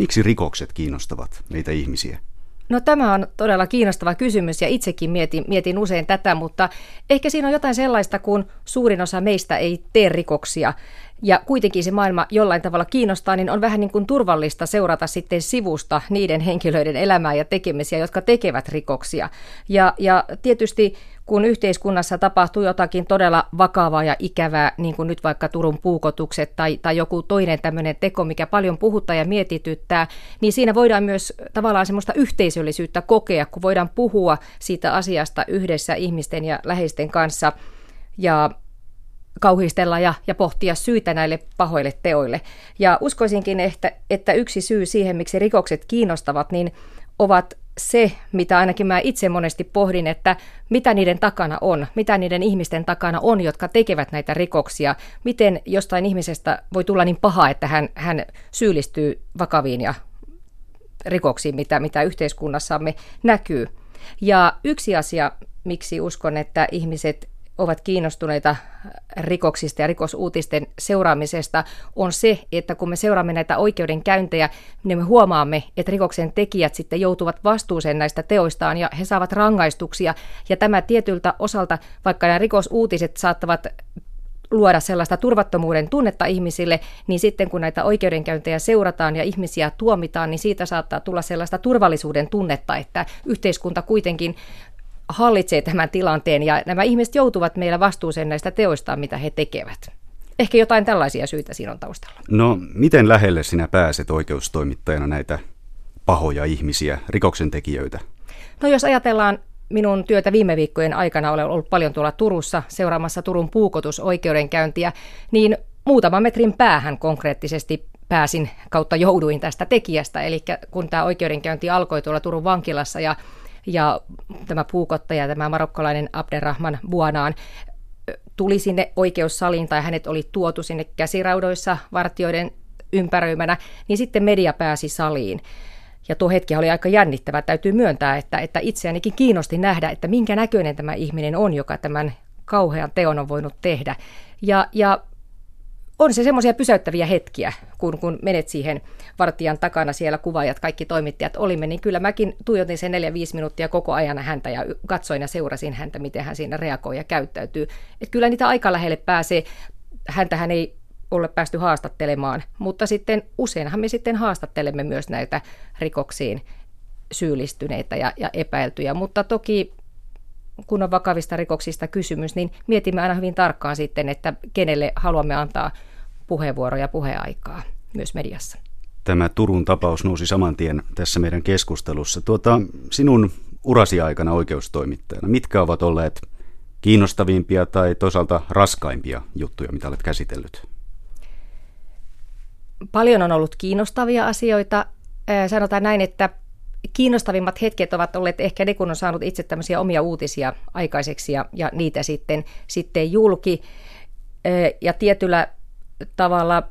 Miksi rikokset kiinnostavat meitä ihmisiä? No tämä on todella kiinnostava kysymys ja itsekin mietin, mietin usein tätä, mutta ehkä siinä on jotain sellaista, kun suurin osa meistä ei tee rikoksia ja kuitenkin se maailma jollain tavalla kiinnostaa, niin on vähän niin kuin turvallista seurata sitten sivusta niiden henkilöiden elämää ja tekemisiä, jotka tekevät rikoksia. Ja, ja tietysti kun yhteiskunnassa tapahtuu jotakin todella vakavaa ja ikävää, niin kuin nyt vaikka Turun puukotukset tai, tai joku toinen tämmöinen teko, mikä paljon puhuttaa ja mietityttää, niin siinä voidaan myös tavallaan semmoista yhteisöllisyyttä kokea, kun voidaan puhua siitä asiasta yhdessä ihmisten ja läheisten kanssa. Ja kauhistella ja, ja pohtia syitä näille pahoille teoille. Ja uskoisinkin, että, että yksi syy siihen, miksi rikokset kiinnostavat, niin ovat se, mitä ainakin mä itse monesti pohdin, että mitä niiden takana on, mitä niiden ihmisten takana on, jotka tekevät näitä rikoksia. Miten jostain ihmisestä voi tulla niin paha, että hän, hän syyllistyy vakaviin ja rikoksiin, mitä, mitä yhteiskunnassamme näkyy. Ja yksi asia, miksi uskon, että ihmiset ovat kiinnostuneita rikoksista ja rikosuutisten seuraamisesta, on se, että kun me seuraamme näitä oikeudenkäyntejä, niin me huomaamme, että rikoksen tekijät sitten joutuvat vastuuseen näistä teoistaan ja he saavat rangaistuksia. Ja tämä tietyltä osalta, vaikka nämä rikosuutiset saattavat luoda sellaista turvattomuuden tunnetta ihmisille, niin sitten kun näitä oikeudenkäyntejä seurataan ja ihmisiä tuomitaan, niin siitä saattaa tulla sellaista turvallisuuden tunnetta, että yhteiskunta kuitenkin hallitsee tämän tilanteen ja nämä ihmiset joutuvat meillä vastuuseen näistä teoistaan, mitä he tekevät. Ehkä jotain tällaisia syitä siinä on taustalla. No, miten lähelle sinä pääset oikeustoimittajana näitä pahoja ihmisiä, rikoksentekijöitä? No jos ajatellaan minun työtä viime viikkojen aikana, olen ollut paljon tuolla Turussa seuraamassa Turun puukotusoikeudenkäyntiä, niin muutaman metrin päähän konkreettisesti pääsin kautta jouduin tästä tekijästä. Eli kun tämä oikeudenkäynti alkoi tuolla Turun vankilassa ja ja tämä puukottaja, tämä marokkalainen Abderrahman Buanaan, tuli sinne oikeussaliin tai hänet oli tuotu sinne käsiraudoissa vartioiden ympäröimänä, niin sitten media pääsi saliin. Ja tuo hetki oli aika jännittävä. Täytyy myöntää, että, että itseänikin kiinnosti nähdä, että minkä näköinen tämä ihminen on, joka tämän kauhean teon on voinut tehdä. Ja, ja on se semmoisia pysäyttäviä hetkiä, kun, kun menet siihen vartijan takana siellä kuvaajat, kaikki toimittajat olimme, niin kyllä mäkin tuijotin sen 4-5 minuuttia koko ajan häntä ja katsoin ja seurasin häntä, miten hän siinä reagoi ja käyttäytyy. Et kyllä niitä aika lähelle pääsee. Häntähän ei ole päästy haastattelemaan, mutta sitten useinhan me sitten haastattelemme myös näitä rikoksiin syyllistyneitä ja, ja epäiltyjä, mutta toki kun on vakavista rikoksista kysymys, niin mietimme aina hyvin tarkkaan sitten, että kenelle haluamme antaa puheenvuoroja puheaikaa myös mediassa. Tämä Turun tapaus nousi saman tien tässä meidän keskustelussa. Tuota, sinun urasi aikana oikeustoimittajana, mitkä ovat olleet kiinnostavimpia tai toisaalta raskaimpia juttuja, mitä olet käsitellyt? Paljon on ollut kiinnostavia asioita. Sanotaan näin, että kiinnostavimmat hetket ovat olleet ehkä ne, kun on saanut itse tämmöisiä omia uutisia aikaiseksi ja, ja niitä sitten, sitten julki. Ja tietyllä tavalla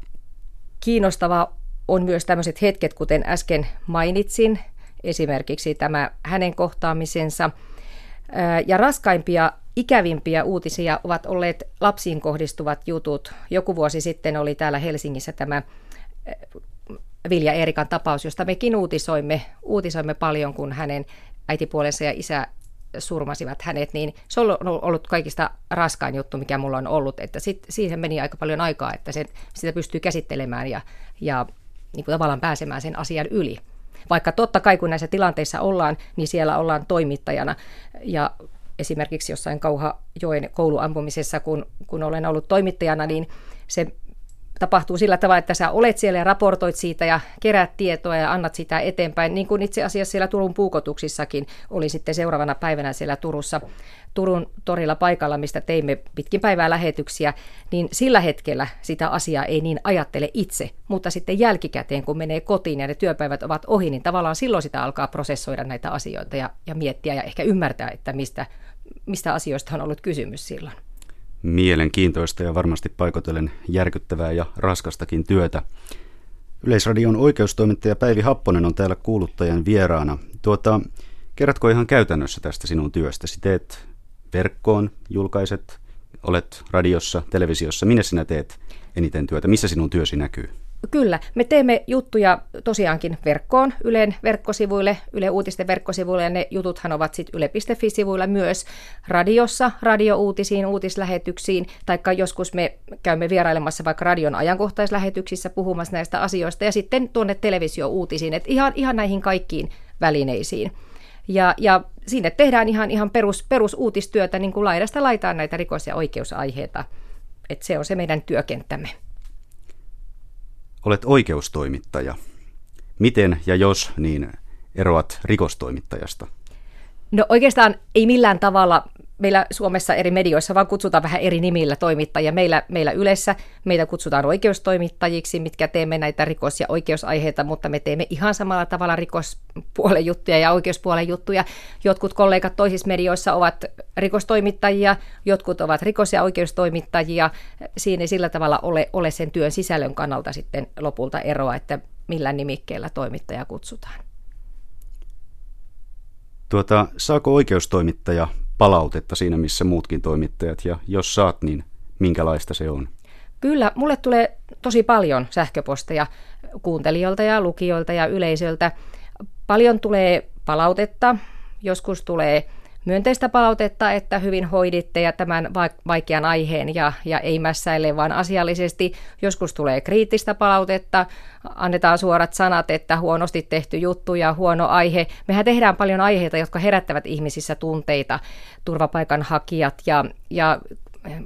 kiinnostava on myös tämmöiset hetket, kuten äsken mainitsin, esimerkiksi tämä hänen kohtaamisensa. Ja raskaimpia, ikävimpiä uutisia ovat olleet lapsiin kohdistuvat jutut. Joku vuosi sitten oli täällä Helsingissä tämä Vilja Eerikan tapaus, josta mekin uutisoimme, uutisoimme paljon, kun hänen äitipuolensa ja isä surmasivat hänet, niin se on ollut kaikista raskain juttu, mikä mulla on ollut, että sit, siihen meni aika paljon aikaa, että se, sitä pystyy käsittelemään ja, ja niin kuin tavallaan pääsemään sen asian yli. Vaikka totta kai kun näissä tilanteissa ollaan, niin siellä ollaan toimittajana ja esimerkiksi jossain Kauhajoen kouluampumisessa, kun, kun olen ollut toimittajana, niin se tapahtuu sillä tavalla, että sä olet siellä ja raportoit siitä ja keräät tietoa ja annat sitä eteenpäin, niin kuin itse asiassa siellä Turun puukotuksissakin oli sitten seuraavana päivänä siellä Turussa, Turun torilla paikalla, mistä teimme pitkin päivää lähetyksiä, niin sillä hetkellä sitä asiaa ei niin ajattele itse, mutta sitten jälkikäteen, kun menee kotiin ja ne työpäivät ovat ohi, niin tavallaan silloin sitä alkaa prosessoida näitä asioita ja, ja miettiä ja ehkä ymmärtää, että mistä, mistä asioista on ollut kysymys silloin mielenkiintoista ja varmasti paikotellen järkyttävää ja raskastakin työtä. Yleisradion oikeustoimittaja Päivi Happonen on täällä kuuluttajan vieraana. Tuota, kerrotko ihan käytännössä tästä sinun työstäsi? Teet verkkoon, julkaiset, olet radiossa, televisiossa. Minne sinä teet eniten työtä? Missä sinun työsi näkyy? Kyllä, me teemme juttuja tosiaankin verkkoon, Ylen verkkosivuille, Yle Uutisten verkkosivuille, ja ne jututhan ovat sitten yle.fi-sivuilla myös radiossa, radiouutisiin, uutislähetyksiin, taikka joskus me käymme vierailemassa vaikka radion ajankohtaislähetyksissä puhumassa näistä asioista, ja sitten tuonne televisio-uutisiin, että ihan, ihan näihin kaikkiin välineisiin. Ja, ja sinne tehdään ihan, ihan perus, perusuutistyötä, niin kuin laidasta laitaan näitä rikos- ja oikeusaiheita. Että se on se meidän työkenttämme. Olet oikeustoimittaja. Miten ja jos niin eroat rikostoimittajasta? No oikeastaan ei millään tavalla meillä Suomessa eri medioissa vaan kutsutaan vähän eri nimillä toimittajia. Meillä, meillä Ylessä meitä kutsutaan oikeustoimittajiksi, mitkä teemme näitä rikos- ja oikeusaiheita, mutta me teemme ihan samalla tavalla rikospuolen juttuja ja oikeuspuolen juttuja. Jotkut kollegat toisissa medioissa ovat rikostoimittajia, jotkut ovat rikos- ja oikeustoimittajia. Siinä ei sillä tavalla ole, ole sen työn sisällön kannalta sitten lopulta eroa, että millä nimikkeellä toimittaja kutsutaan. Tuota, saako oikeustoimittaja palautetta siinä, missä muutkin toimittajat, ja jos saat, niin minkälaista se on? Kyllä, mulle tulee tosi paljon sähköposteja kuuntelijoilta ja lukijoilta ja yleisöltä. Paljon tulee palautetta, joskus tulee myönteistä palautetta, että hyvin hoiditte ja tämän vaikean aiheen ja, ja ei mässäile vaan asiallisesti. Joskus tulee kriittistä palautetta, annetaan suorat sanat, että huonosti tehty juttu ja huono aihe. Mehän tehdään paljon aiheita, jotka herättävät ihmisissä tunteita, turvapaikanhakijat ja, ja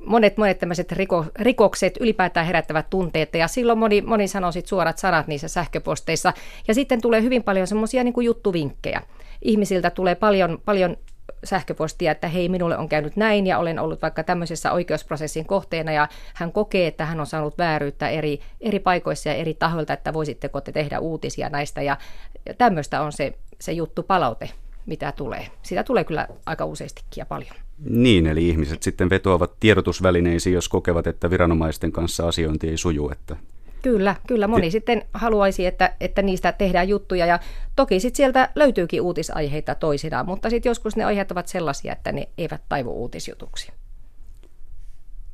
monet, monet tämmöiset riko, rikokset ylipäätään herättävät tunteita ja silloin moni, moni sanoo sit suorat sanat niissä sähköposteissa ja sitten tulee hyvin paljon semmoisia niin juttuvinkkejä. Ihmisiltä tulee paljon, paljon sähköpostia, että hei, minulle on käynyt näin ja olen ollut vaikka tämmöisessä oikeusprosessin kohteena ja hän kokee, että hän on saanut vääryyttä eri, eri paikoissa ja eri tahoilta, että voisitteko te tehdä uutisia näistä ja, ja tämmöistä on se, se juttu palaute, mitä tulee. Sitä tulee kyllä aika useastikin ja paljon. Niin, eli ihmiset sitten vetoavat tiedotusvälineisiin, jos kokevat, että viranomaisten kanssa asiointi ei suju, että Kyllä, kyllä. Moni ja... sitten haluaisi, että, että niistä tehdään juttuja ja toki sitten sieltä löytyykin uutisaiheita toisinaan, mutta sitten joskus ne aiheet ovat sellaisia, että ne eivät taivu uutisjutuksi.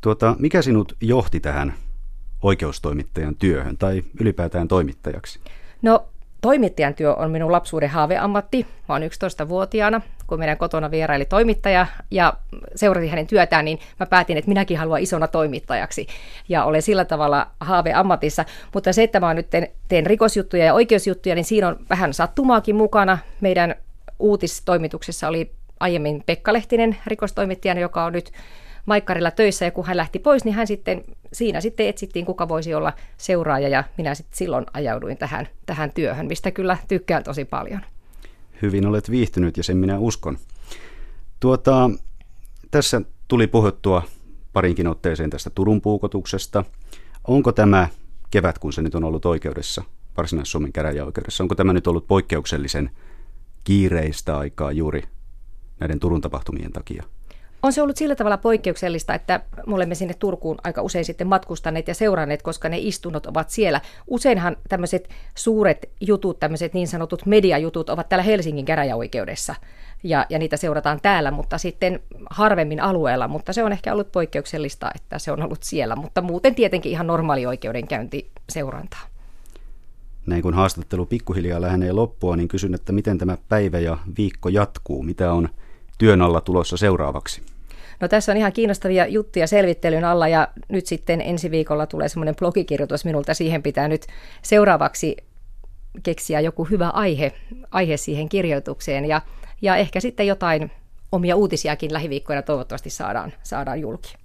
Tuota, mikä sinut johti tähän oikeustoimittajan työhön tai ylipäätään toimittajaksi? No Toimittajan työ on minun lapsuuden haaveammatti. Mä oon 11-vuotiaana, kun meidän kotona vieraili toimittaja ja seurasin hänen työtään, niin mä päätin, että minäkin haluan isona toimittajaksi. Ja olen sillä tavalla haaveammatissa. Mutta se, että mä nyt teen, teen rikosjuttuja ja oikeusjuttuja, niin siinä on vähän sattumaakin mukana. Meidän uutistoimituksessa oli aiemmin Pekka Lehtinen rikostoimittajana, joka on nyt Maikkarilla töissä ja kun hän lähti pois, niin hän sitten, siinä sitten etsittiin, kuka voisi olla seuraaja ja minä sitten silloin ajauduin tähän, tähän työhön, mistä kyllä tykkään tosi paljon. Hyvin olet viihtynyt ja sen minä uskon. Tuota, tässä tuli puhuttua parinkin otteeseen tästä Turun puukotuksesta. Onko tämä kevät, kun se nyt on ollut oikeudessa, Varsinais-Suomen käräjäoikeudessa, onko tämä nyt ollut poikkeuksellisen kiireistä aikaa juuri näiden Turun tapahtumien takia? On se ollut sillä tavalla poikkeuksellista, että me olemme sinne Turkuun aika usein sitten matkustaneet ja seuranneet, koska ne istunnot ovat siellä. Useinhan tämmöiset suuret jutut, tämmöiset niin sanotut mediajutut ovat täällä Helsingin käräjäoikeudessa ja, ja niitä seurataan täällä, mutta sitten harvemmin alueella, mutta se on ehkä ollut poikkeuksellista, että se on ollut siellä, mutta muuten tietenkin ihan normaali oikeudenkäynti seurantaa. Näin kun haastattelu pikkuhiljaa lähenee loppua, niin kysyn, että miten tämä päivä ja viikko jatkuu, mitä on työn alla tulossa seuraavaksi? No tässä on ihan kiinnostavia juttuja selvittelyn alla ja nyt sitten ensi viikolla tulee semmoinen blogikirjoitus minulta. Siihen pitää nyt seuraavaksi keksiä joku hyvä aihe, aihe siihen kirjoitukseen ja, ja ehkä sitten jotain omia uutisiakin lähiviikkoina toivottavasti saadaan, saadaan julki.